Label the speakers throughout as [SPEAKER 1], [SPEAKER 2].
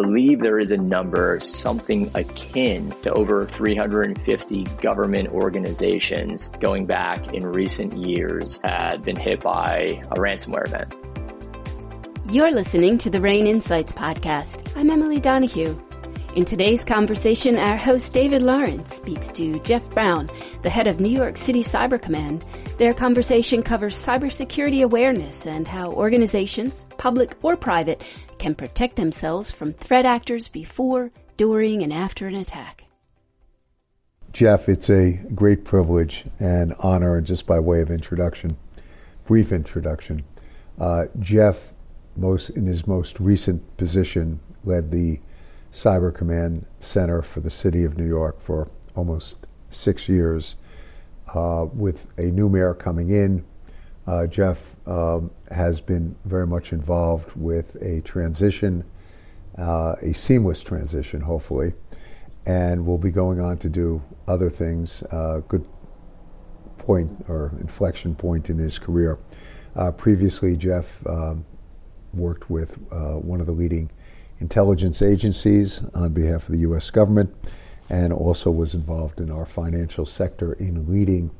[SPEAKER 1] believe there is a number something akin to over 350 government organizations going back in recent years had been hit by a ransomware event.
[SPEAKER 2] You're listening to the RANE Insights podcast. I'm Emily Donahue. In today's conversation, our host David Lawrence speaks to Geoff Brown, the head of New York City Cyber Command. Their conversation covers cybersecurity awareness and how organizations, public or private, can protect themselves from threat actors before, during, and after an attack.
[SPEAKER 3] Geoff, it's a great privilege and honor, just by way of introduction, brief introduction. Uh, Geoff, most in his most recent position, led the Cyber Command Center for the City of New York for almost six years. Uh, with a new mayor coming in, uh, Geoff um, has been very much involved with a transition, uh, a seamless transition, hopefully, and will be going on to do other things. Uh, good point or inflection point in his career. Uh, previously, Geoff um, worked with uh, one of the leading intelligence agencies on behalf of the U.S. government and also was involved in our financial sector in leading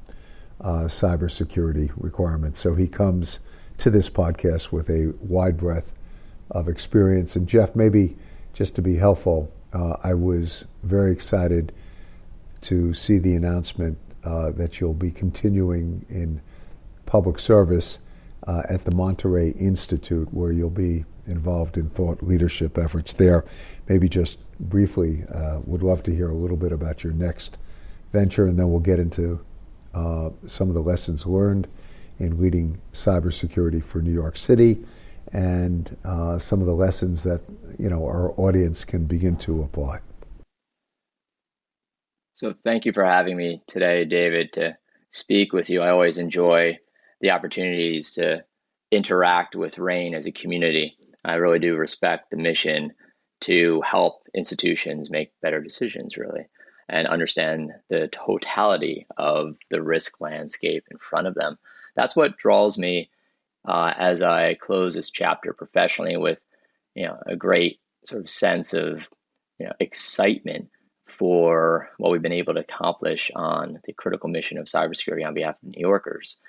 [SPEAKER 3] uh, cybersecurity requirements. So he comes to this podcast with a wide breadth of experience. And Geoff, maybe just to be helpful, uh, I was very excited to see the announcement uh, that you'll be continuing in public service uh, at the Monterey Institute, where you'll be involved in thought leadership efforts there. Maybe just briefly, uh, would love to hear a little bit about your next venture, and then we'll get into uh, some of the lessons learned in leading cybersecurity for New York City, and uh, some of the lessons that you know our audience can begin to apply.
[SPEAKER 1] So, thank you for having me today, David, to speak with you. I always enjoy the opportunities to interact with RANE as a community. I really do respect the mission to help institutions make better decisions, really, and understand the totality of the risk landscape in front of them. That's what draws me uh, as I close this chapter professionally with, you know, a great sort of sense of, you know, excitement for what we've been able to accomplish on the critical mission of cybersecurity on behalf of New Yorkers,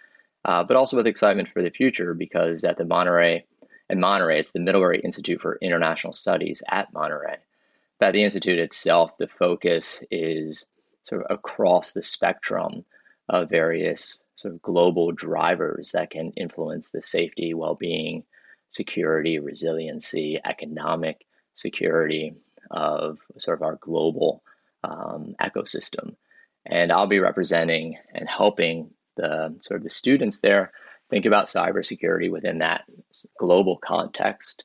[SPEAKER 1] uh, but also with excitement for the future because at the Monterey and Monterey. It's the Middlebury Institute for International Studies at Monterey. But the institute itself, the focus is sort of across the spectrum of various sort of global drivers that can influence the safety, well-being, security, resiliency, economic security of sort of our global um, ecosystem. And I'll be representing and helping the sort of the students there think about cybersecurity within that global context.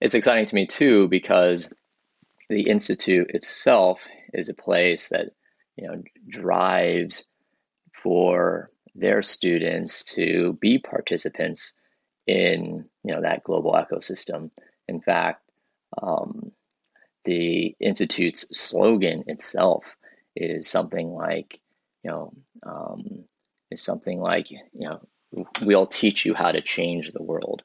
[SPEAKER 1] It's exciting to me too because the institute itself is a place that you know drives for their students to be participants in you know that global ecosystem. In fact, um, the institute's slogan itself is something like you know um, is something like you know we'll teach you how to change the world.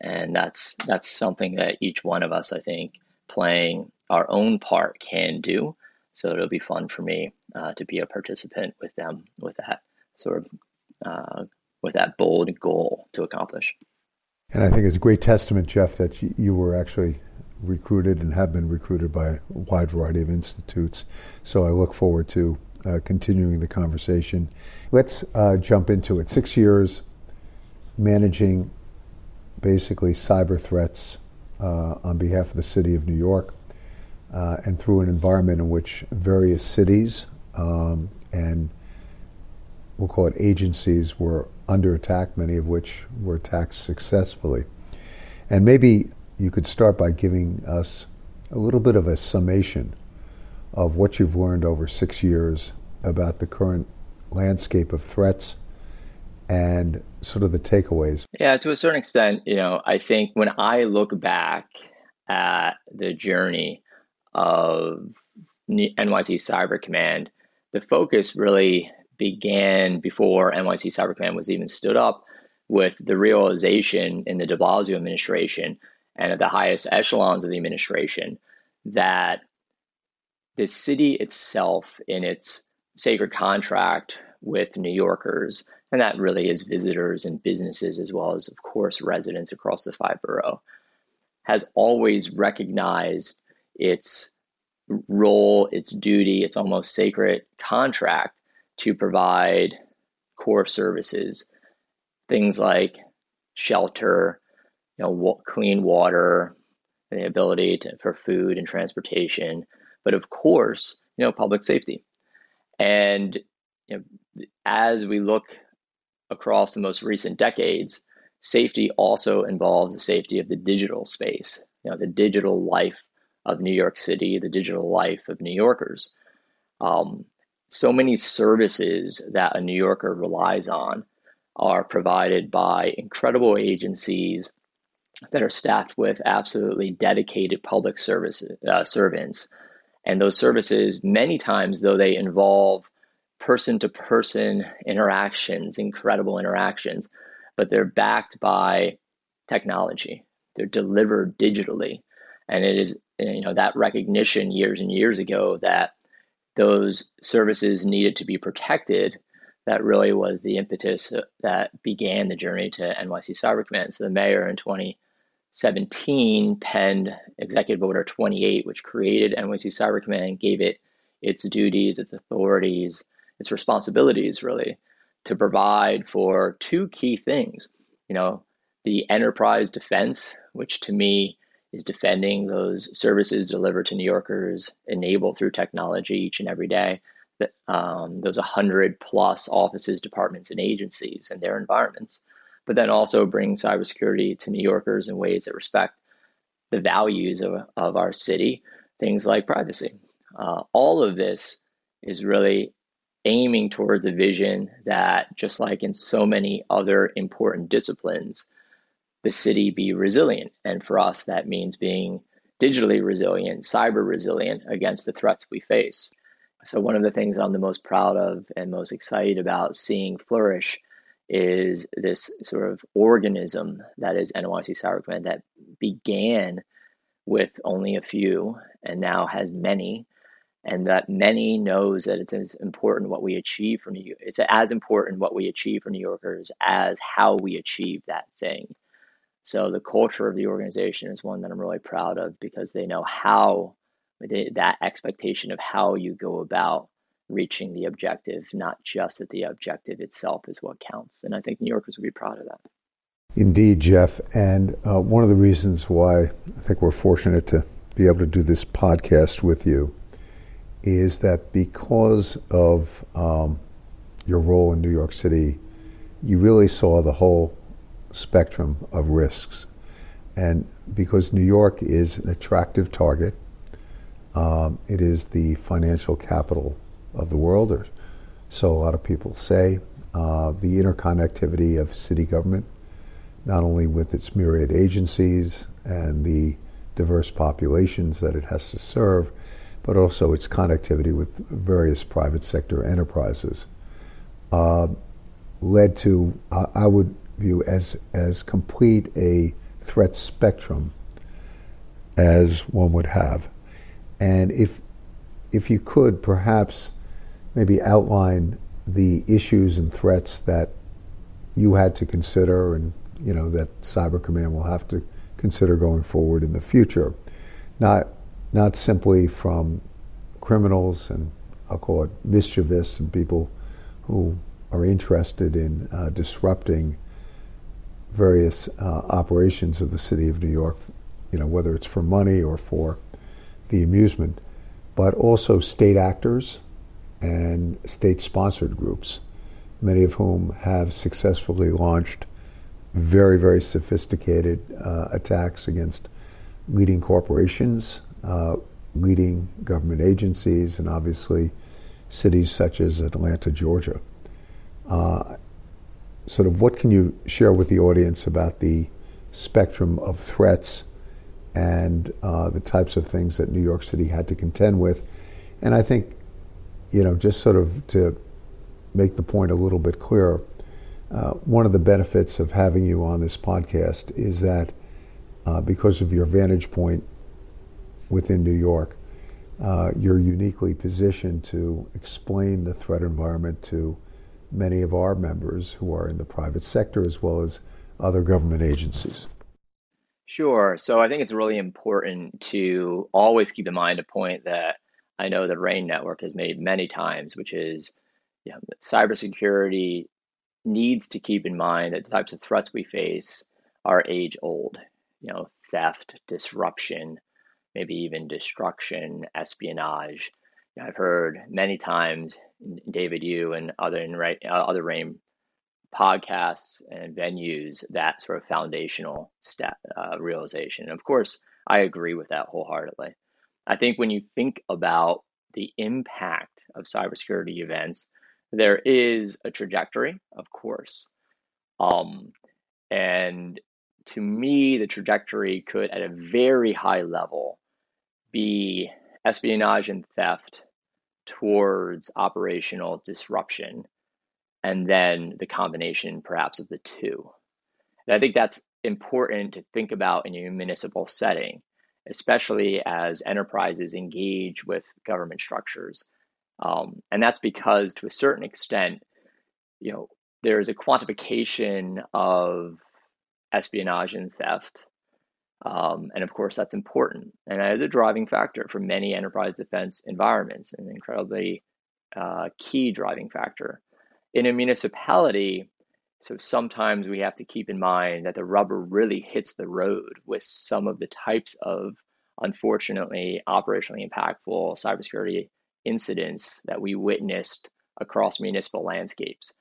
[SPEAKER 1] And that's that's something that each one of us, I think, playing our own part can do. So it'll be fun for me uh, to be a participant with them with that sort of uh, with that bold goal to accomplish.
[SPEAKER 3] And I think it's a great testament, Geoff, that you were actually recruited and have been recruited by a wide variety of institutes. So I look forward to uh, continuing the conversation. Let's uh, jump into it. Six years managing basically cyber threats uh, on behalf of the city of New York uh, and through an environment in which various cities um, and we'll call it agencies were under attack, many of which were attacked successfully. And maybe you could start by giving us a little bit of a summation of what you've learned over six years about the current landscape of threats and sort of the takeaways.
[SPEAKER 1] Yeah, to a certain extent, you know, I think when I look back at the journey of NYC Cyber Command, the focus really began before NYC Cyber Command was even stood up with the realization in the de Blasio administration and at the highest echelons of the administration that the city itself, in its sacred contract with New Yorkers, and that really is visitors and businesses, as well as, of course, residents across the five borough, has always recognized its role, its duty, its almost sacred contract to provide core services, things like shelter, you know, clean water, the ability to, for food and transportation, but of course, you know, public safety. And you know, as we look across the most recent decades, safety also involves the safety of the digital space, you know, the digital life of New York City, the digital life of New Yorkers. Um, so many services that a New Yorker relies on are provided by incredible agencies that are staffed with absolutely dedicated public service uh, servants. And those services, many times, though they involve person to person interactions, incredible interactions, but they're backed by technology. They're delivered digitally. And it is, you know, that recognition years and years ago that those services needed to be protected that really was the impetus that began the journey to NYC Cyber Command. So the mayor in 2017 penned Executive Order 28, which created NYC Cyber Command, gave it its duties, its authorities, its responsibilities, really, to provide for two key things. You know, the enterprise defense, which to me is defending those services delivered to New Yorkers, enabled through technology each and every day um, those 100 plus offices, departments, and agencies and their environments, but then also bring cybersecurity to New Yorkers in ways that respect the values of, of our city, things like privacy. Uh, all of this is really aiming toward the vision that, just like in so many other important disciplines, the city be resilient. And for us, that means being digitally resilient, cyber resilient against the threats we face. So, one of the things I'm the most proud of and most excited about seeing flourish is this sort of organism that is NYC Cyber Command that began with only a few and now has many and that many knows that it's as important what we achieve for New York. it's as important what we achieve for New Yorkers as how we achieve that thing. So the culture of the organization is one that I'm really proud of because they know how that expectation of how you go about reaching the objective, not just that the objective itself is what counts. And I think New Yorkers would be proud of that.
[SPEAKER 3] Indeed, Geoff. And uh, one of the reasons why I think we're fortunate to be able to do this podcast with you is that because of um, your role in New York City, you really saw the whole spectrum of risks. And because New York is an attractive target, um, it is the financial capital of the world, or so a lot of people say. Uh, the interconnectivity of city government, not only with its myriad agencies and the diverse populations that it has to serve, but also its connectivity with various private sector enterprises, uh, led to, uh, I would view as as complete a threat spectrum as one would have. And if if you could perhaps maybe outline the issues and threats that you had to consider and you know that cyber command will have to consider going forward in the future not not simply from criminals and I'll call it mischievous and people who are interested in uh, disrupting various uh, operations of the city of New York, you know, whether it's for money or for the amusement, but also state actors and state sponsored groups, many of whom have successfully launched very, very sophisticated uh, attacks against leading corporations, uh, leading government agencies, and obviously cities such as Atlanta, Georgia. Uh, sort of what can you share with the audience about the spectrum of threats and uh, the types of things that New York City had to contend with. And I think, you know, just sort of to make the point a little bit clearer, uh, one of the benefits of having you on this podcast is that uh, because of your vantage point within New York. Uh, you're uniquely positioned to explain the threat environment to many of our members who are in the private sector as well as other government agencies.
[SPEAKER 1] Sure. So I think it's really important to always keep in mind a point that I know the RANE network has made many times, which is you know, cybersecurity needs to keep in mind that the types of threats we face are age old. You know, theft, disruption, maybe even destruction, espionage. I've heard many times, David, you and other in, right, uh, other RANE podcasts and venues that sort of foundational step uh, realization. And of course, I agree with that wholeheartedly. I think when you think about the impact of cybersecurity events, there is a trajectory, of course. Um, and to me, the trajectory could, at a very high level, be espionage and theft towards operational disruption, and then the combination perhaps of the two. And I think that's important to think about in your municipal setting especially as enterprises engage with government structures. Um, and that's because, to a certain extent, you know, there's a quantification of espionage and theft. Um, and of course, that's important. And is a driving factor for many enterprise defense environments, an incredibly uh, key driving factor. In a municipality, so sometimes we have to keep in mind that the rubber really hits the road with some of the types of unfortunately operationally impactful cybersecurity incidents that we witnessed across municipal landscapes.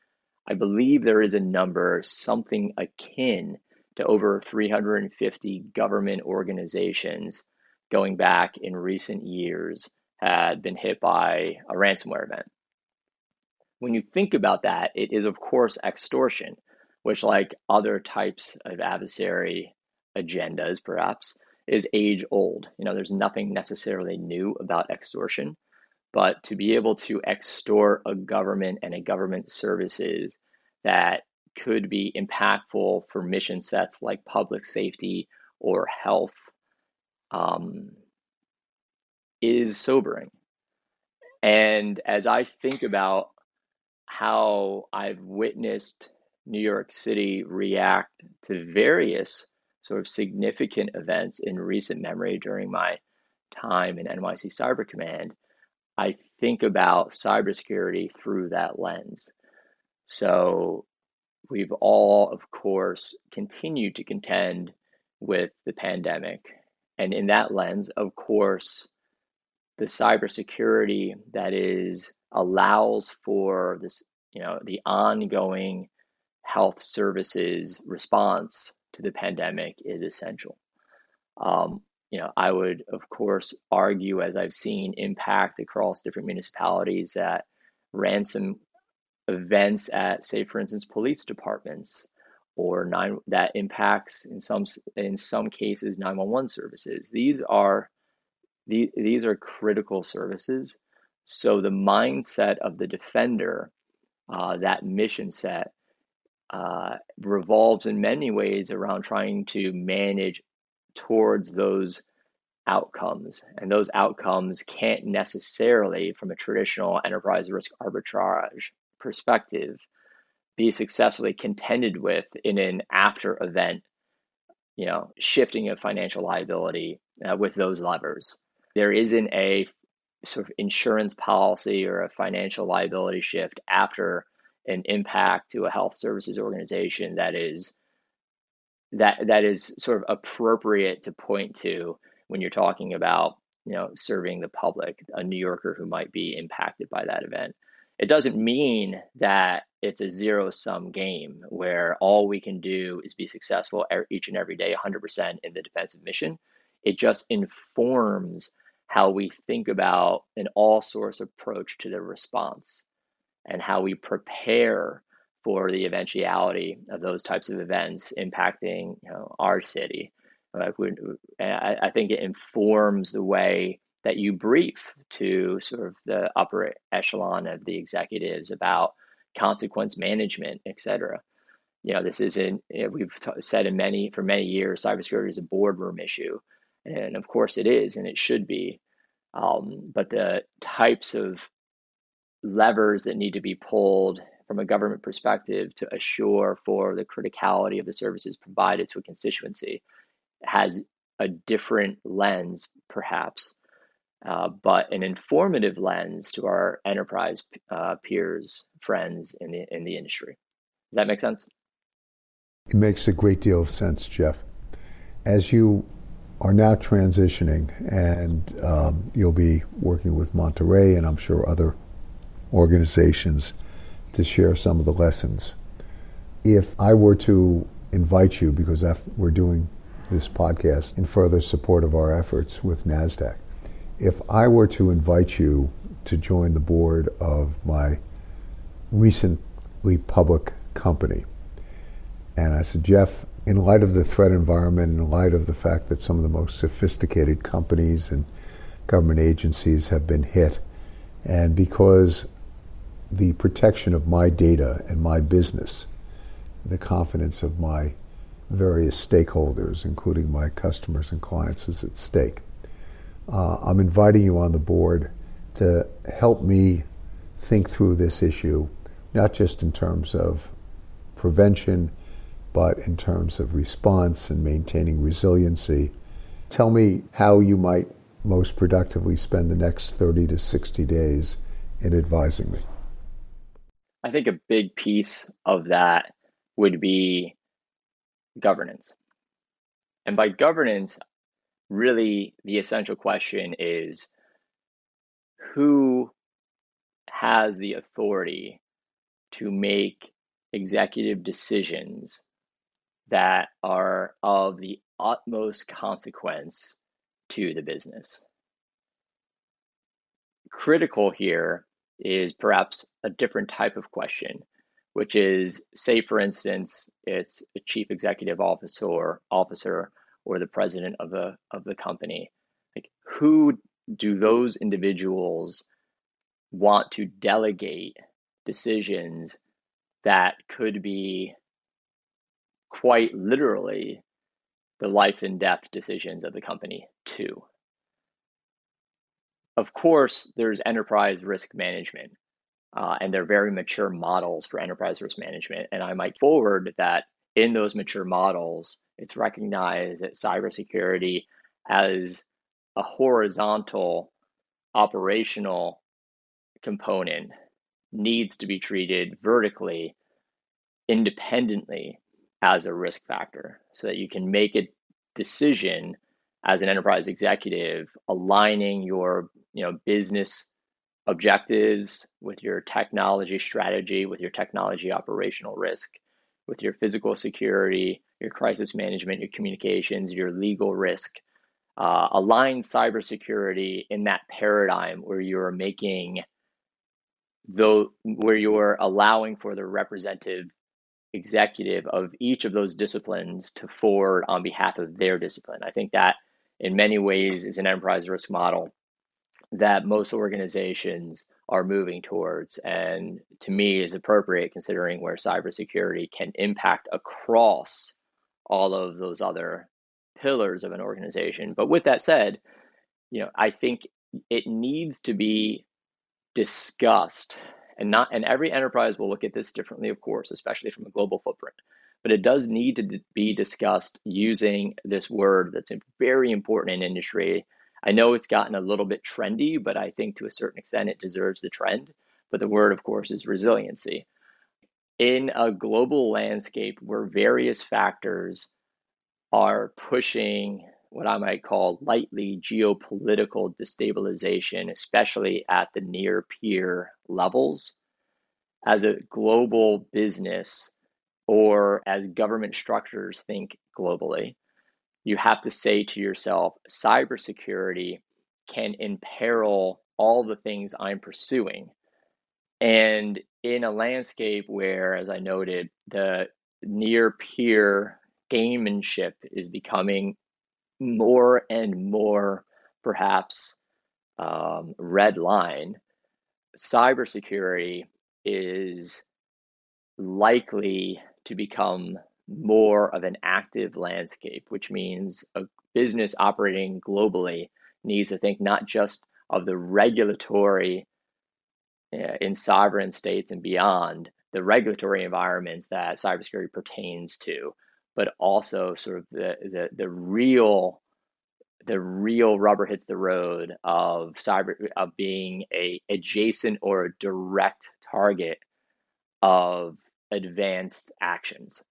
[SPEAKER 1] I believe there is a number, something akin to over 350 government organizations going back in recent years had been hit by a ransomware event when you think about that, it is, of course, extortion, which, like other types of adversary agendas, perhaps, is age old. You know, there's nothing necessarily new about extortion, but to be able to extort a government and a government services that could be impactful for mission sets like public safety or health um, is sobering. And as I think about how I've witnessed New York City react to various sort of significant events in recent memory during my time in NYC Cyber Command, I think about cybersecurity through that lens. So we've all, of course, continued to contend with the pandemic. And in that lens, of course, the cybersecurity that is allows for this, you know, the ongoing health services response to the pandemic is essential. Um, you know, I would, of course, argue, as I've seen impact across different municipalities, that ransom events at, say, for instance, police departments or nine that impacts in some in some cases 911 services. These are the, these are critical services so the mindset of the defender, uh, that mission set, uh, revolves in many ways around trying to manage towards those outcomes. And those outcomes can't necessarily, from a traditional enterprise risk arbitrage perspective, be successfully contended with in an after event, you know, shifting of financial liability uh, with those levers. There isn't a sort of insurance policy or a financial liability shift after an impact to a health services organization that is that that is sort of appropriate to point to when you're talking about you know serving the public a new yorker who might be impacted by that event it doesn't mean that it's a zero sum game where all we can do is be successful each and every day 100% in the defensive mission it just informs how we think about an all source approach to the response and how we prepare for the eventuality of those types of events impacting you know, our city. I think it informs the way that you brief to sort of the upper echelon of the executives about consequence management, et cetera. You know, this isn't, we've said in many, for many years, cybersecurity is a boardroom issue. And of course, it is, and it should be. Um, but the types of levers that need to be pulled from a government perspective to assure for the criticality of the services provided to a constituency has a different lens, perhaps, uh, but an informative lens to our enterprise uh, peers, friends in the in the industry. Does that make sense?
[SPEAKER 3] It makes a great deal of sense, Geoff. As you are now transitioning, and um, you'll be working with Monterey and I'm sure other organizations to share some of the lessons. If I were to invite you, because we're doing this podcast in further support of our efforts with NASDAQ, if I were to invite you to join the board of my recently public company, and I said, Geoff, in light of the threat environment, in light of the fact that some of the most sophisticated companies and government agencies have been hit, and because the protection of my data and my business, the confidence of my various stakeholders, including my customers and clients, is at stake. Uh, I'm inviting you on the board to help me think through this issue, not just in terms of prevention, but in terms of response and maintaining resiliency. Tell me how you might most productively spend the next 30 to 60 days in advising me.
[SPEAKER 1] I think a big piece of that would be governance. And by governance, really the essential question is who has the authority to make executive decisions that are of the utmost consequence to the business. Critical here is perhaps a different type of question, which is say, for instance, it's a chief executive officer, officer or the president of the of the company. Like who do those individuals want to delegate decisions that could be quite literally the life and death decisions of the company to? Of course, there's enterprise risk management, uh, and they're very mature models for enterprise risk management. And I might forward that in those mature models, it's recognized that cybersecurity as a horizontal operational component needs to be treated vertically independently as a risk factor so that you can make a decision as an enterprise executive aligning your you know business objectives with your technology strategy with your technology operational risk with your physical security your crisis management your communications your legal risk uh, align cybersecurity in that paradigm where you're making though where you're allowing for the representative executive of each of those disciplines to forward on behalf of their discipline. I think that in many ways is an enterprise risk model that most organizations are moving towards and to me is appropriate considering where cybersecurity can impact across all of those other pillars of an organization. But with that said you know i think it needs to be discussed and not and every enterprise will look at this differently of course especially from a global footprint but it does need to be discussed using this word that's very important in industry I know it's gotten a little bit trendy, but I think to a certain extent it deserves the trend. But the word, of course, is resiliency. In a global landscape where various factors are pushing what I might call lightly geopolitical destabilization, especially at the near peer levels, as a global business or as government structures think globally, you have to say to yourself cybersecurity can imperil all the things I'm pursuing. And in a landscape where, as I noted, the near peer gamemanship is becoming more and more perhaps um, red line, cybersecurity is likely to become more of an active landscape, which means a business operating globally needs to think not just of the regulatory uh, in sovereign states and beyond, the regulatory environments that cybersecurity pertains to, but also sort of the the, the real the real rubber hits the road of cyber of being a adjacent or a direct target of advanced actions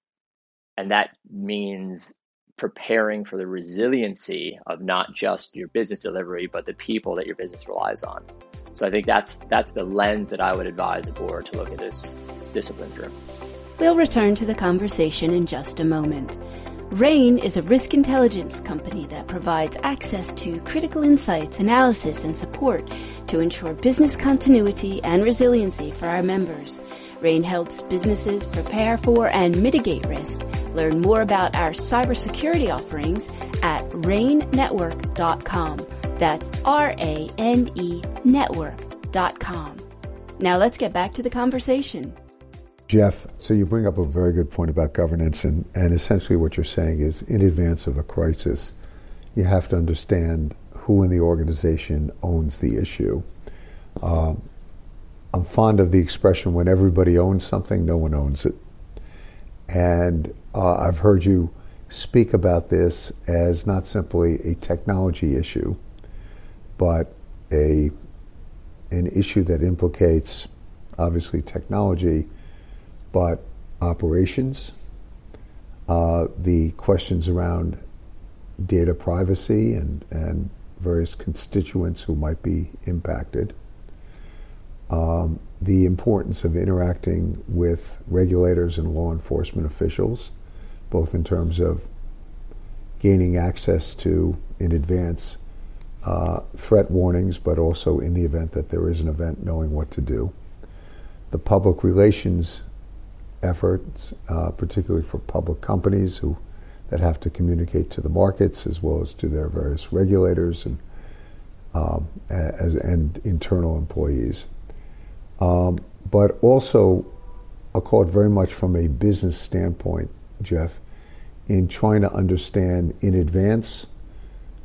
[SPEAKER 1] and that means preparing for the resiliency of not just your business delivery but the people that your business relies on. So i think that's that's the lens that i would advise a board to look at this discipline through.
[SPEAKER 2] We'll return to the conversation in just a moment. RANE is a risk intelligence company that provides access to critical insights, analysis, and support to ensure business continuity and resiliency for our members. RANE helps businesses prepare for and mitigate risk. Learn more about our cybersecurity offerings at ranenetwork.com. That's R-A-N-E network.com. Now let's get back to the conversation.
[SPEAKER 3] Geoff, so you bring up a very good point about governance, and, and essentially what you're saying is in advance of a crisis, you have to understand who in the organization owns the issue. Um, I'm fond of the expression when everybody owns something, no one owns it. And uh, I've heard you speak about this as not simply a technology issue, but a an issue that implicates obviously technology but operations, uh, the questions around data privacy and, and various constituents who might be impacted, um, the importance of interacting with regulators and law enforcement officials, both in terms of gaining access to, in advance, uh, threat warnings, but also in the event that there is an event, knowing what to do. The public relations efforts, uh, particularly for public companies who that have to communicate to the markets as well as to their various regulators and um, as and internal employees. Um, but also, I call it very much from a business standpoint, Geoff, in trying to understand in advance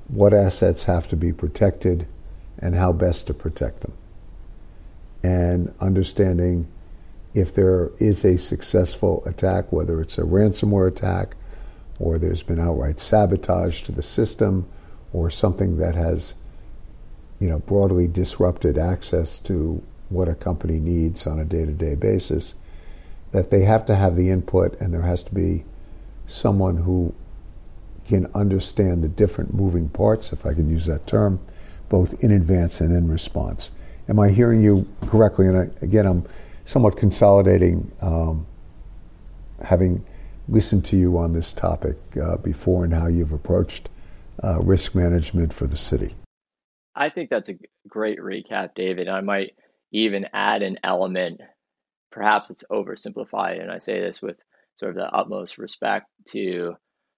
[SPEAKER 3] what assets have to be protected and how best to protect them, and understanding if there is a successful attack, whether it's a ransomware attack or there's been outright sabotage to the system or something that has you know broadly disrupted access to what a company needs on a day-to-day basis that they have to have the input and there has to be someone who can understand the different moving parts if I can use that term both in advance and in response am I hearing you correctly and I, again I'm somewhat consolidating, um, having listened to you on this topic uh, before and how you've approached uh, risk management for the city.
[SPEAKER 1] I think that's a great recap, David. I might even add an element, perhaps it's oversimplified, and I say this with sort of the utmost respect to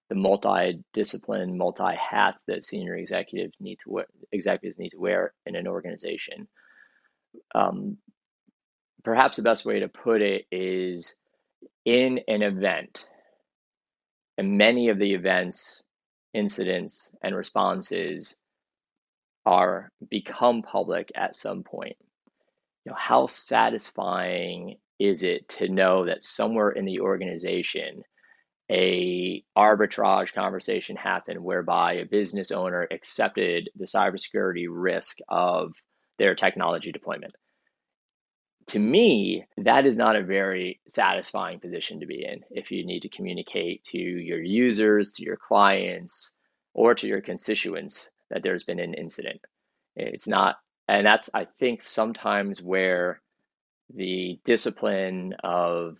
[SPEAKER 1] the multi-discipline, multi-hats that senior executives need to wear, executives need to wear in an organization. Um, perhaps the best way to put it is in an event, and many of the events, incidents, and responses are become public at some point. You know, how satisfying is it to know that somewhere in the organization a arbitrage conversation happened whereby a business owner accepted the cybersecurity risk of their technology deployment to me, that is not a very satisfying position to be in if you need to communicate to your users, to your clients, or to your constituents that there's been an incident. It's not, and that's, I think, sometimes where the discipline of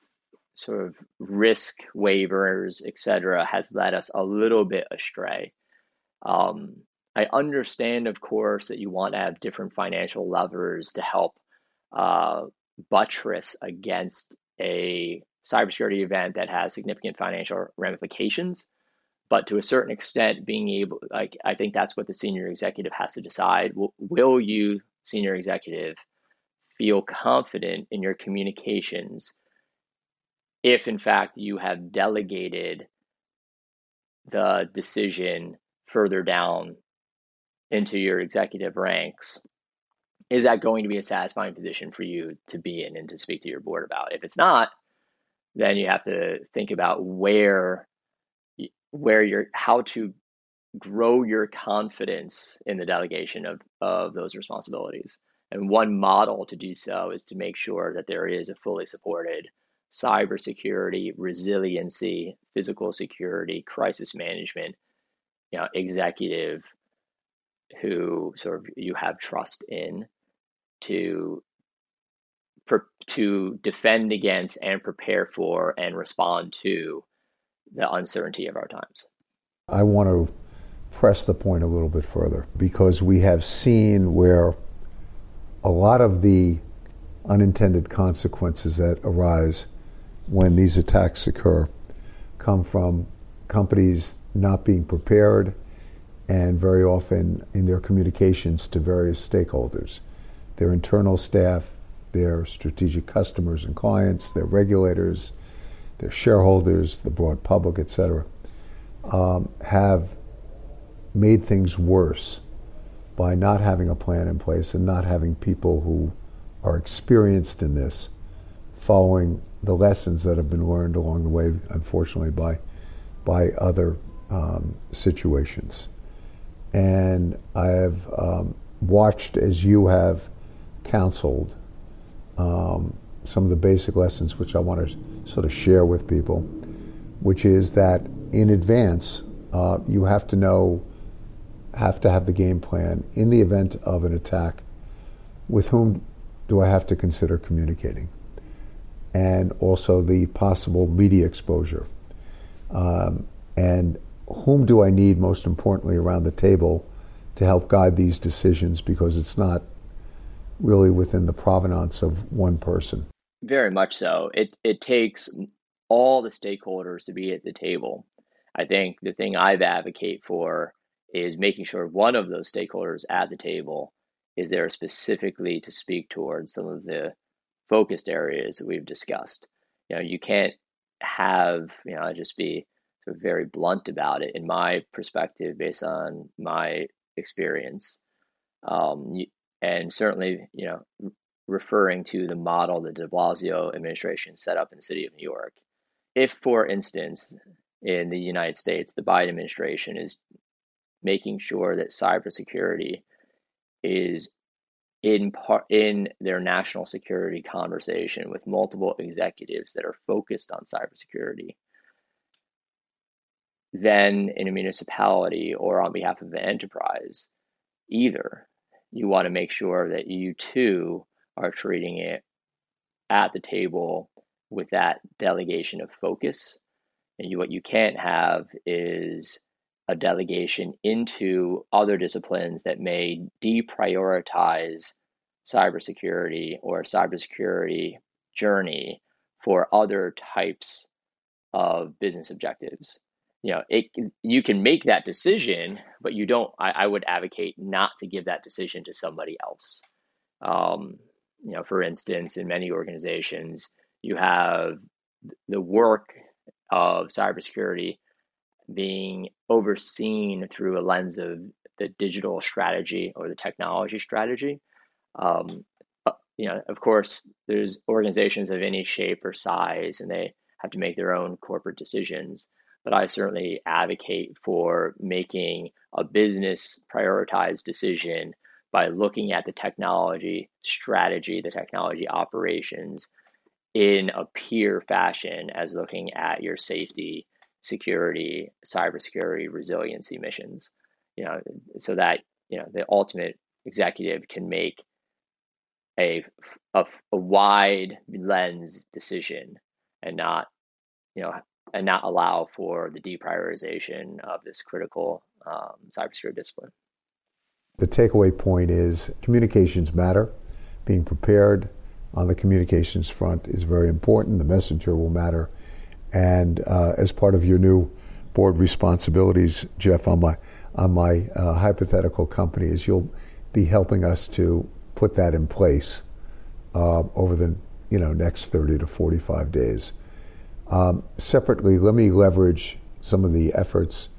[SPEAKER 1] sort of risk waivers, et cetera, has led us a little bit astray. Um, I understand, of course, that you want to have different financial levers to help uh, buttress against a cybersecurity event that has significant financial ramifications. But to a certain extent, being able, like, I think that's what the senior executive has to decide. Will, will you, senior executive, feel confident in your communications if in fact you have delegated the decision further down into your executive ranks, is that going to be a satisfying position for you to be in and to speak to your board about? If it's not, then you have to think about where where you're how to grow your confidence in the delegation of, of those responsibilities. And one model to do so is to make sure that there is a fully supported cybersecurity, resiliency, physical security, crisis management, you know, executive who sort of you have trust in to to defend against and prepare for and respond to the uncertainty of our times.
[SPEAKER 3] I want to press the point a little bit further because we have seen where a lot of the unintended consequences that arise when these attacks occur come from companies not being prepared and very often in their communications to various stakeholders their internal staff, their strategic customers and clients, their regulators, their shareholders, the broad public, etc., um, have made things worse by not having a plan in place and not having people who are experienced in this following the lessons that have been learned along the way, unfortunately, by by other um, situations. And I have um, watched as you have counseled um, some of the basic lessons, which I want to sort of share with people, which is that in advance, uh, you have to know, have to have the game plan in the event of an attack. With whom do I have to consider communicating? And also the possible media exposure. Um, and whom do I need most importantly around the table to help guide these decisions because it's not really within the provenance of one person.
[SPEAKER 1] Very much so. It it takes all the stakeholders to be at the table. I think the thing I've advocate for is making sure one of those stakeholders at the table is there specifically to speak towards some of the focused areas that we've discussed. You know, you can't have, you know, just be very blunt about it in my perspective based on my experience. Um, and certainly, you know, referring to the model the de Blasio administration set up in the city of New York. If, for instance, in the United States, the Biden administration is making sure that cybersecurity is in part in their national security conversation with multiple executives that are focused on cybersecurity, then in a municipality or on behalf of the enterprise, either you want to make sure that you too are treating it at the table with that delegation of focus. And you, what you can't have is a delegation into other disciplines that may deprioritize cybersecurity or cybersecurity journey for other types of business objectives you know it you can make that decision but you don't I, I would advocate not to give that decision to somebody else um, you know for instance in many organizations you have the work of cybersecurity being overseen through a lens of the digital strategy or the technology strategy. Um, you know of course there's organizations of any shape or size and they have to make their own corporate decisions. But I certainly advocate for making a business prioritized decision by looking at the technology strategy, the technology operations in a peer fashion as looking at your safety, security, cybersecurity, resiliency missions. You know, so that you know the ultimate executive can make a, a, a wide lens decision and not you know and not allow for the deprioritization of this critical um, cybersecurity discipline.
[SPEAKER 3] The takeaway point is communications matter. Being prepared on the communications front is very important. The messenger will matter. And uh, as part of your new board responsibilities, Geoff, on my on my uh, hypothetical company, is you'll be helping us to put that in place uh, over the you know next 30 to 45 days. Um, separately, let me leverage some of the efforts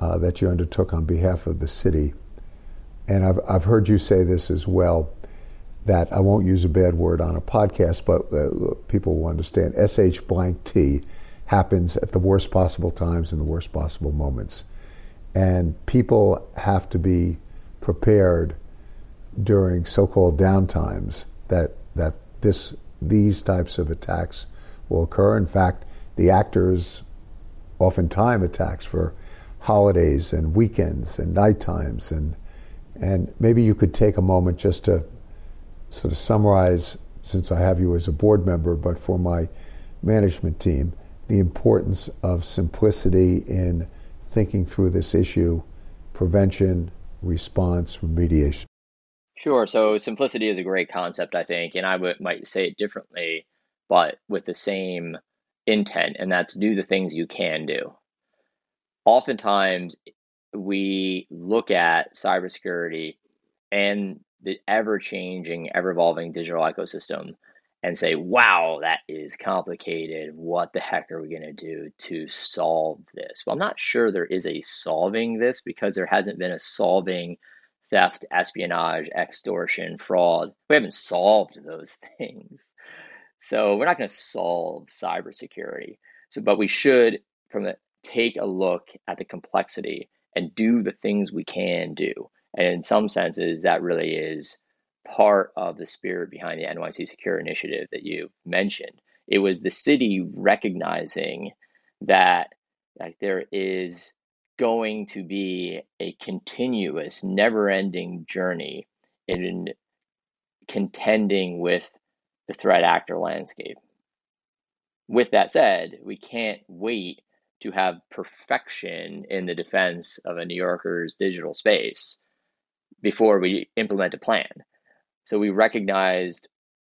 [SPEAKER 3] uh, that you undertook on behalf of the city. And I've, I've heard you say this as well that I won't use a bad word on a podcast, but uh, people will understand. SH blank T happens at the worst possible times and the worst possible moments. And people have to be prepared during so called downtimes that, that this, these types of attacks will occur. In fact, the actors often time attacks for holidays and weekends and night times and and maybe you could take a moment just to sort of summarize since I have you as a board member but for my management team the importance of simplicity in thinking through this issue prevention response remediation.
[SPEAKER 1] Sure. So simplicity is a great concept I think and I might say it differently but with the same intent and that's do the things you can do. Oftentimes we look at cybersecurity and the ever changing, ever evolving digital ecosystem and say, wow, that is complicated. What the heck are we going to do to solve this? Well, I'm not sure there is a solving this because there hasn't been a solving theft, espionage, extortion, fraud. We haven't solved those things. So we're not going to solve cybersecurity. So, but we should, from the take a look at the complexity and do the things we can do. And in some senses, that really is part of the spirit behind the NYC Secure Initiative that you mentioned. It was the city recognizing that like, there is going to be a continuous, never ending journey in contending with the threat actor landscape. With that said, we can't wait to have perfection in the defense of a New Yorker's digital space before we implement a plan. So we recognized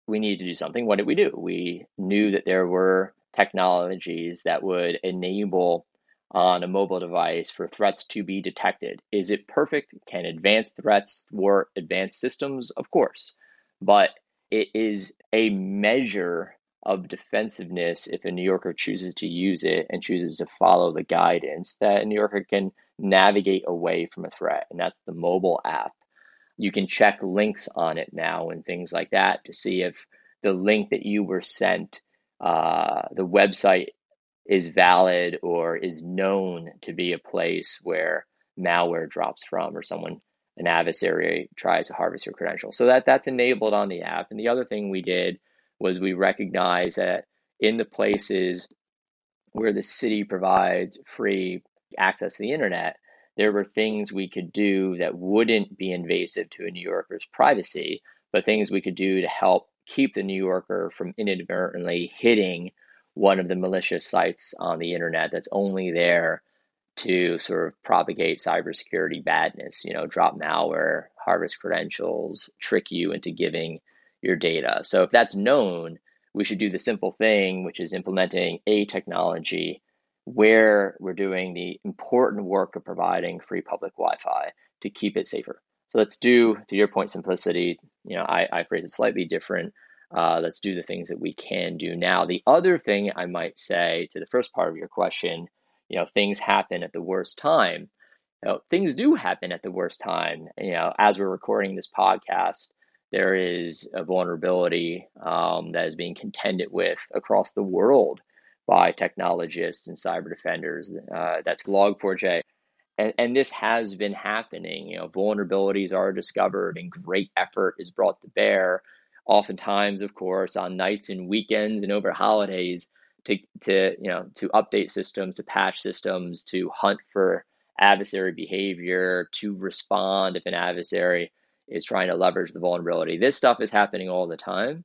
[SPEAKER 1] we needed to do something. What did we do? We knew that there were technologies that would enable on a mobile device for threats to be detected. Is it perfect? Can advanced threats work advanced systems? Of course. But it is a measure of defensiveness if a New Yorker chooses to use it and chooses to follow the guidance that a New Yorker can navigate away from a threat. And that's the mobile app. You can check links on it now and things like that to see if the link that you were sent, uh, the website is valid or is known to be a place where malware drops from or someone an adversary tries to harvest your credentials. So that that's enabled on the app. And the other thing we did was we recognize that in the places where the city provides free access to the internet, there were things we could do that wouldn't be invasive to a New Yorker's privacy, but things we could do to help keep the New Yorker from inadvertently hitting one of the malicious sites on the internet that's only there to sort of propagate cybersecurity badness, you know, drop malware, harvest credentials, trick you into giving your data. So if that's known, we should do the simple thing, which is implementing a technology where we're doing the important work of providing free public Wi-Fi to keep it safer. So let's do, to your point, simplicity. You know, I, I phrase it slightly different. Uh, let's do the things that we can do now. The other thing I might say to the first part of your question, you know, things happen at the worst time. You know, things do happen at the worst time. You know, as we're recording this podcast, there is a vulnerability um, that is being contended with across the world by technologists and cyber defenders. Uh, that's Log4j. And, and this has been happening. You know, vulnerabilities are discovered and great effort is brought to bear. Oftentimes, of course, on nights and weekends and over holidays to, to you know to update systems, to patch systems, to hunt for adversary behavior, to respond if an adversary is trying to leverage the vulnerability. This stuff is happening all the time.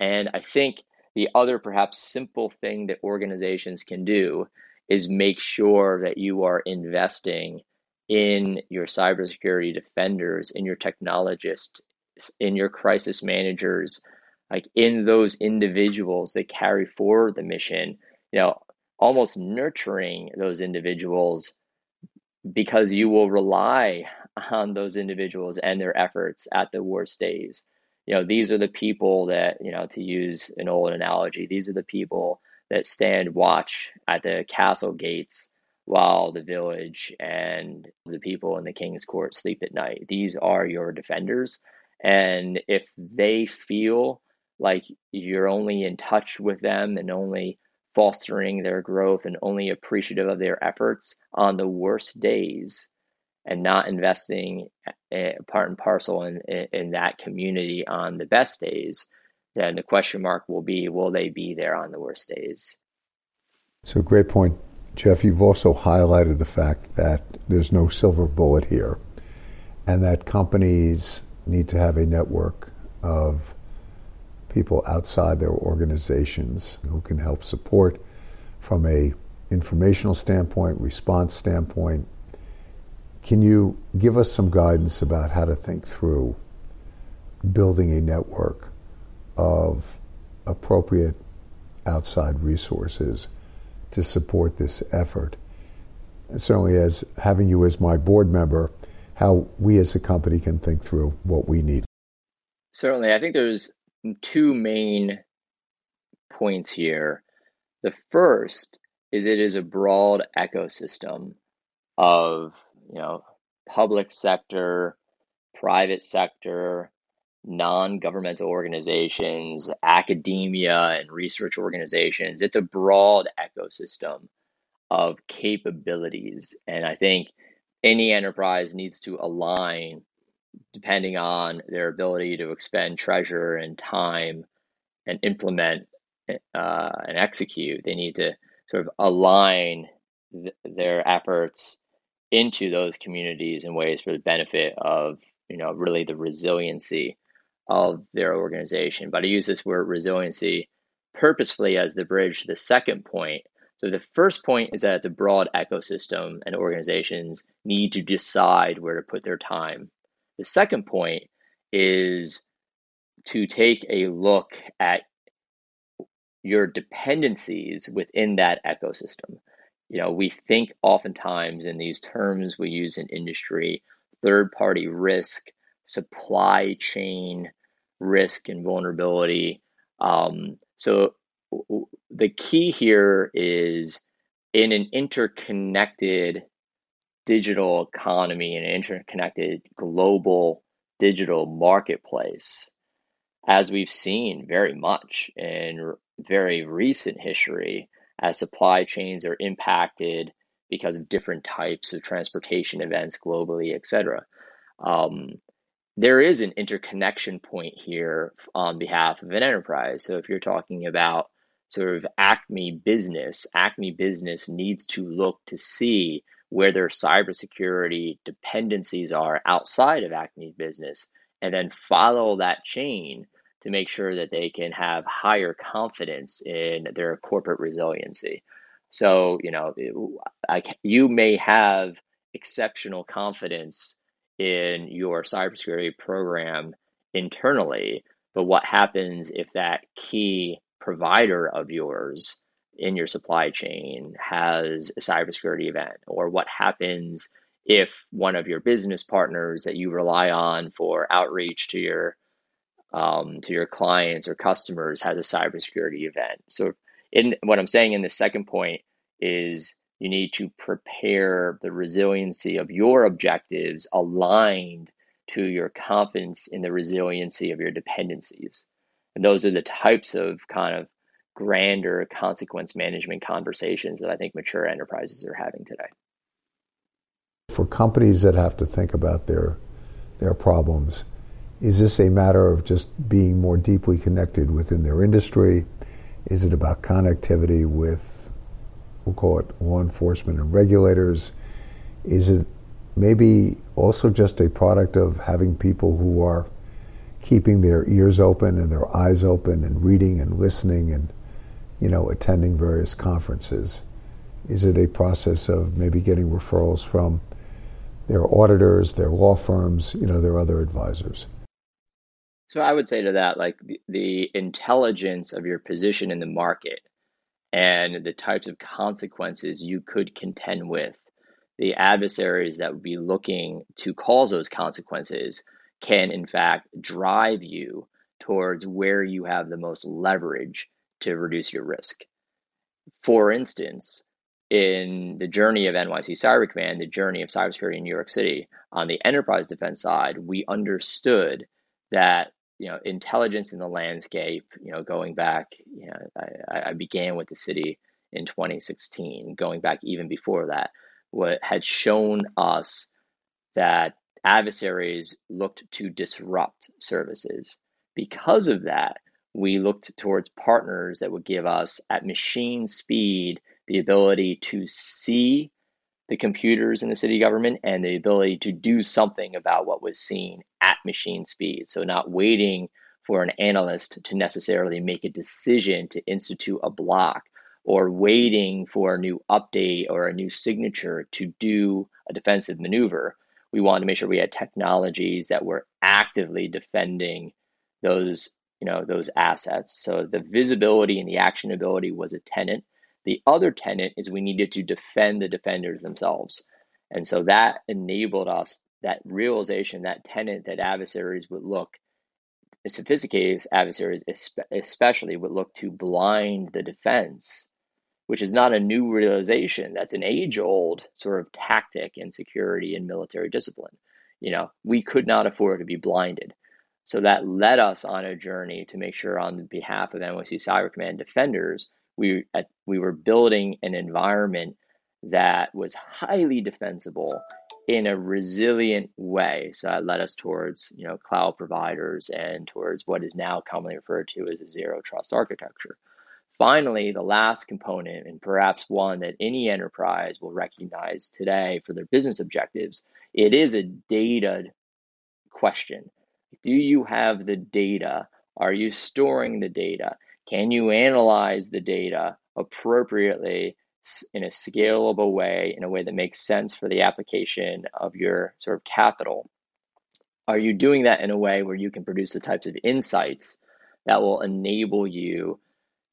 [SPEAKER 1] And I think the other perhaps simple thing that organizations can do is make sure that you are investing in your cybersecurity defenders, in your technologists, in your crisis managers, like in those individuals that carry forward the mission, you know, almost nurturing those individuals because you will rely on those individuals and their efforts at the worst days. You know, these are the people that, you know, to use an old analogy, these are the people that stand watch at the castle gates while the village and the people in the king's court sleep at night. These are your defenders. And if they feel like you're only in touch with them and only fostering their growth and only appreciative of their efforts on the worst days and not investing eh, part and parcel in, in that community on the best days, then the question mark will be will they be there on the worst days?
[SPEAKER 3] So, great point. Geoff, you've also highlighted the fact that there's no silver bullet here and that companies need to have a network of people outside their organizations who can help support from a informational standpoint, response standpoint. Can you give us some guidance about how to think through building a network of appropriate outside resources to support this effort? And certainly, as having you as my board member, how we as a company can think through what we need.
[SPEAKER 1] Certainly, I think there's two main points here. The first is it is a broad ecosystem of, you know, public sector, private sector, non-governmental organizations, academia and research organizations. It's a broad ecosystem of capabilities. And I think any enterprise needs to align depending on their ability to expend treasure and time and implement uh, and execute. They need to sort of align th- their efforts into those communities in ways for the benefit of you know really the resiliency of their organization. But I use this word resiliency purposefully as the bridge to the second point. So the first point is that it's a broad ecosystem and organizations need to decide where to put their time the second point is to take a look at your dependencies within that ecosystem. You know, we think oftentimes in these terms we use in industry third party risk, supply chain risk, and vulnerability. Um, so, the key here is in an interconnected digital economy and interconnected global digital marketplace, as we've seen very much in very recent history, as supply chains are impacted because of different types of transportation events globally, et cetera. Um, there is an interconnection point here on behalf of an enterprise. So if you're talking about sort of Acme business, Acme business needs to look to see where their cybersecurity dependencies are outside of Acme business, and then follow that chain to make sure that they can have higher confidence in their corporate resiliency. So, you know, I, you may have exceptional confidence in your cybersecurity program internally, but what happens if that key provider of yours in your supply chain has a cybersecurity event, or what happens if one of your business partners that you rely on for outreach to your um, to your clients or customers has a cybersecurity event. So, in what I'm saying in the second point is you need to prepare the resiliency of your objectives aligned to your confidence in the resiliency of your dependencies. And those are the types of kind of grander consequence management conversations that I think mature enterprises are having today.
[SPEAKER 3] For companies that have to think about their their problems, is this a matter of just being more deeply connected within their industry? Is it about connectivity with, we'll call it law enforcement and regulators? Is it maybe also just a product of having people who are keeping their ears open and their eyes open and reading and listening and you know, attending various conferences? Is it a process of maybe getting referrals from their auditors, their law firms, you know, their other advisors?
[SPEAKER 1] So I would say to that, like the, intelligence of your position in the market and the types of consequences you could contend with, the adversaries that would be looking to cause those consequences can in fact drive you towards where you have the most leverage to reduce your risk. for instance, in the journey of NYC Cyber Command, the journey of cybersecurity in New York City, on the enterprise defense side, we understood that you know intelligence in the landscape. You know, going back, you know, I, I began with the city in 2016. Going back even before that, what had shown us that adversaries looked to disrupt services. Because of that, we looked towards partners that would give us at machine speed the ability to see the computers in the city government and the ability to do something about what was seen at machine speed. So, not waiting for an analyst to necessarily make a decision to institute a block or waiting for a new update or a new signature to do a defensive maneuver. We wanted to make sure we had technologies that were actively defending those, you know, those assets. So the visibility and the actionability was a tenant the other tenet is we needed to defend the defenders themselves. And so that enabled us that realization, that tenet that adversaries would look, sophisticated adversaries especially would look to blind the defense, which is not a new realization. That's an age old sort of tactic in security and military discipline. You know, we could not afford to be blinded. So that led us on a journey to make sure, on behalf of NYC Cyber Command defenders, we at, we were building an environment that was highly defensible in a resilient way. So that led us towards you know cloud providers and towards what is now commonly referred to as a zero trust architecture. Finally, the last component, and perhaps one that any enterprise will recognize today for their business objectives, it is a data question. Do you have the data? Are you storing the data? Can you analyze the data appropriately in a scalable way, in a way that makes sense for the application of your sort of capital? Are you doing that in a way where you can produce the types of insights that will enable you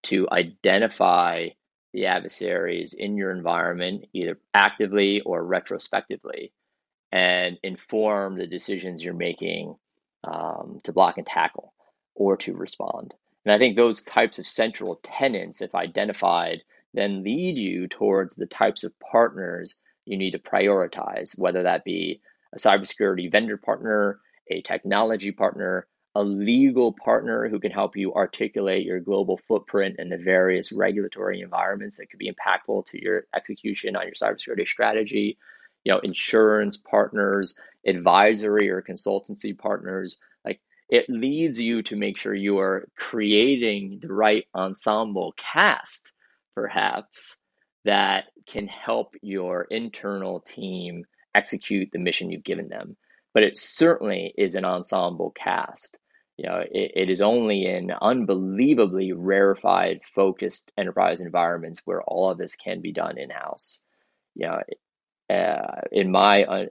[SPEAKER 1] to identify the adversaries in your environment, either actively or retrospectively, and inform the decisions you're making um, to block and tackle or to respond? And I think those types of central tenants, if identified, then lead you towards the types of partners you need to prioritize, whether that be a cybersecurity vendor partner, a technology partner, a legal partner who can help you articulate your global footprint and the various regulatory environments that could be impactful to your execution on your cybersecurity strategy, you know, insurance partners, advisory or consultancy partners, it leads you to make sure you are creating the right ensemble cast, perhaps, that can help your internal team execute the mission you've given them. But it certainly is an ensemble cast. You know, it, it is only in unbelievably rarefied, focused enterprise environments where all of this can be done in house. You know, uh, in my, uh,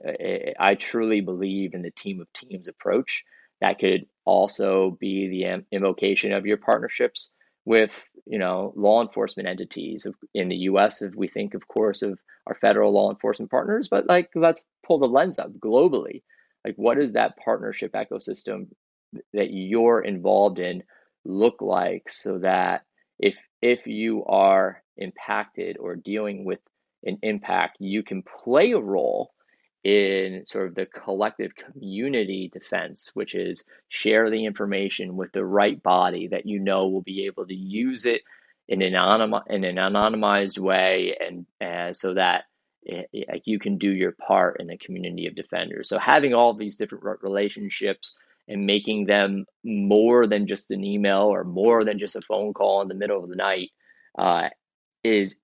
[SPEAKER 1] I truly believe in the team of teams approach that could also be the invocation of your partnerships with, you know, law enforcement entities in the U.S. If we think, of course, of our federal law enforcement partners, but like let's pull the lens up globally. Like, what does that partnership ecosystem that you're involved in look like, so that if if you are impacted or dealing with an impact, you can play a role in sort of the collective community defense, which is share the information with the right body that you know will be able to use it in an, in an anonymized way and uh, so that it, eh, eh, you can do your part in the community of defenders. So having all these different relationships and making them more than just an email or more than just a phone call in the middle of the night uh, is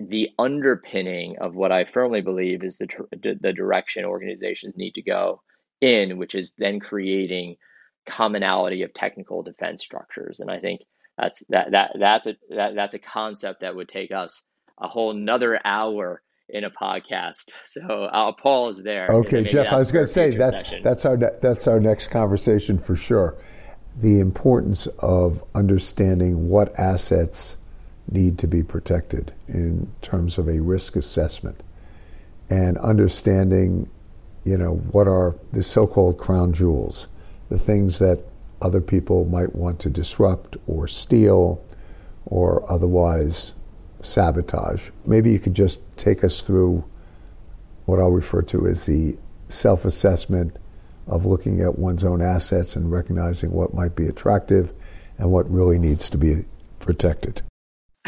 [SPEAKER 1] the underpinning of what I firmly believe is the the direction organizations need to go in, which is then creating commonality of technical defense structures. And I think that's that that that's a that, that's a concept that would take us a whole another hour in a podcast. So I'll pause there.
[SPEAKER 3] Okay, Geoff, I was going to say that's session. that's our that's our next conversation for sure. The importance of understanding what assets need to be protected in terms of a risk assessment and understanding, you know, what are the so-called crown jewels, the things that other people might want to disrupt or steal or otherwise sabotage. Maybe you could just take us through what I'll refer to as the self assessment of looking at one's own assets and recognizing what might be attractive and what really needs to be protected.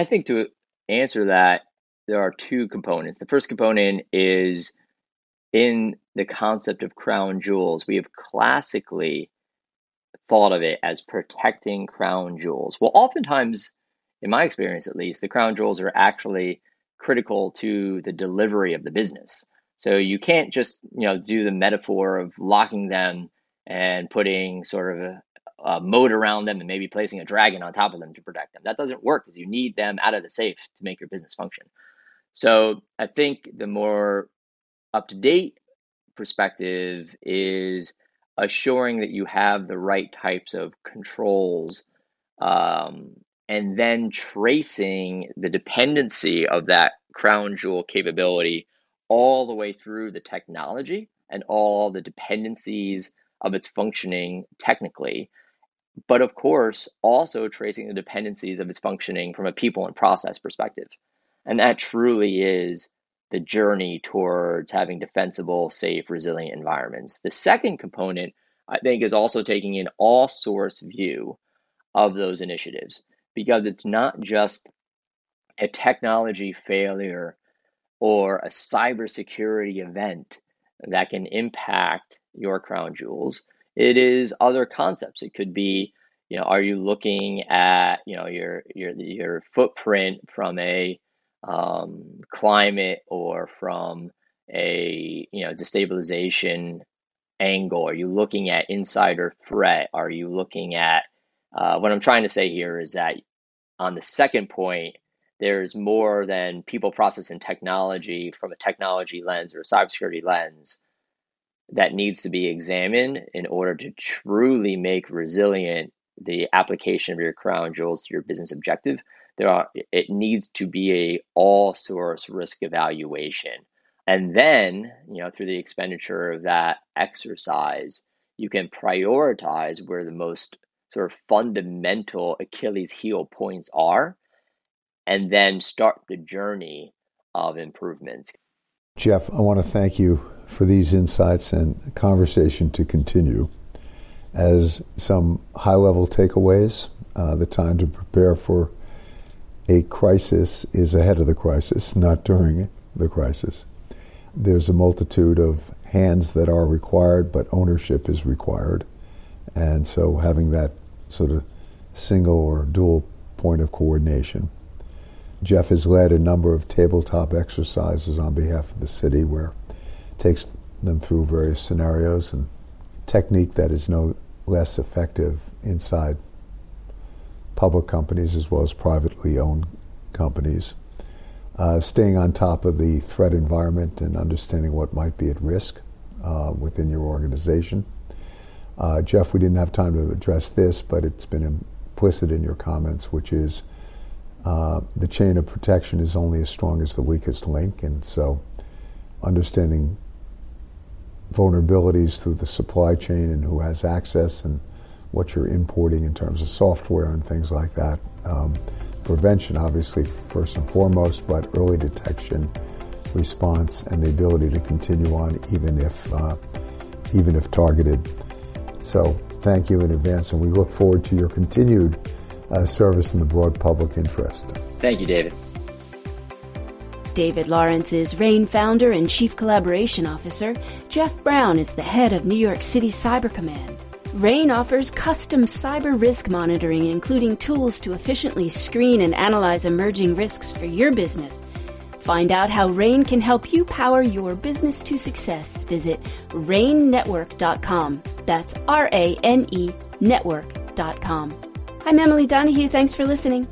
[SPEAKER 1] I think to answer that, there are two components. The first component is in the concept of crown jewels. We have classically thought of it as protecting crown jewels. Well, oftentimes, in my experience at least, the crown jewels are actually critical to the delivery of the business. So you can't just you know do the metaphor of locking them and putting sort of a, a moat around them and maybe placing a dragon on top of them to protect them. That doesn't work because you need them out of the safe to make your business function. So I think the more up to date perspective is assuring that you have the right types of controls um, and then tracing the dependency of that crown jewel capability all the way through the technology and all the dependencies of its functioning technically. But of course, also tracing the dependencies of its functioning from a people and process perspective. And that truly is the journey towards having defensible, safe, resilient environments. The second component, I think, is also taking an all source view of those initiatives because it's not just a technology failure or a cybersecurity event that can impact your crown jewels. It is other concepts. It could be, you know, are you looking at, you know, your your your footprint from a um, climate or from a you know destabilization angle? Are you looking at insider threat? Are you looking at uh, what I'm trying to say here is that on the second point, there's more than people, process, and technology from a technology lens or a cybersecurity lens that needs to be examined in order to truly make resilient the application of your crown jewels to your business objective. There are it needs to be a all source risk evaluation. And then, you know, through the expenditure of that exercise, you can prioritize where the most sort of fundamental Achilles heel points are and then start the journey of improvements.
[SPEAKER 3] Geoff, I want to thank you for these insights and conversation to continue. As some high level takeaways, uh, the time to prepare for a crisis is ahead of the crisis, not during the crisis. There's a multitude of hands that are required, but ownership is required. And so having that sort of single or dual point of coordination Geoff has led a number of tabletop exercises on behalf of the city where takes them through various scenarios and technique that is no less effective inside public companies as well as privately owned companies. Uh, staying on top of the threat environment and understanding what might be at risk uh, within your organization. Uh, Geoff, we didn't have time to address this, but it's been implicit in your comments, which is uh, the chain of protection is only as strong as the weakest link, and so understanding vulnerabilities through the supply chain and who has access and what you're importing in terms of software and things like that. Um, prevention, obviously, first and foremost, but early detection, response, and the ability to continue on even if uh, even if targeted. So, thank you in advance, and we look forward to your continued uh, service in the broad public interest.
[SPEAKER 1] Thank you, David.
[SPEAKER 2] David Lawrence is RANE founder and chief collaboration officer. Geoff Brown is the head of New York City Cyber Command. RANE offers custom cyber risk monitoring, including tools to efficiently screen and analyze emerging risks for your business. Find out how RANE can help you power your business to success. Visit ranenetwork.com. That's R-A-N-E network.com. I'm Emily Donahue. Thanks for listening.